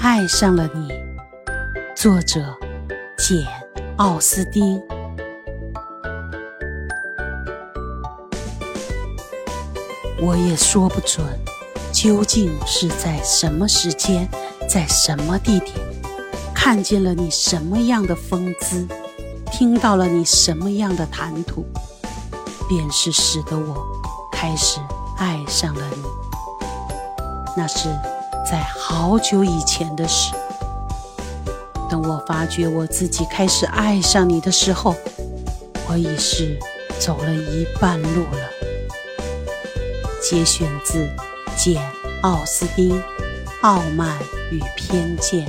爱上了你。作者：简·奥斯汀。我也说不准，究竟是在什么时间，在什么地点，看见了你什么样的风姿，听到了你什么样的谈吐，便是使得我开始爱上了你。那是在好久以前的事。等我发觉我自己开始爱上你的时候，我已是走了一半路了。节选自简·奥斯汀《傲慢与偏见》。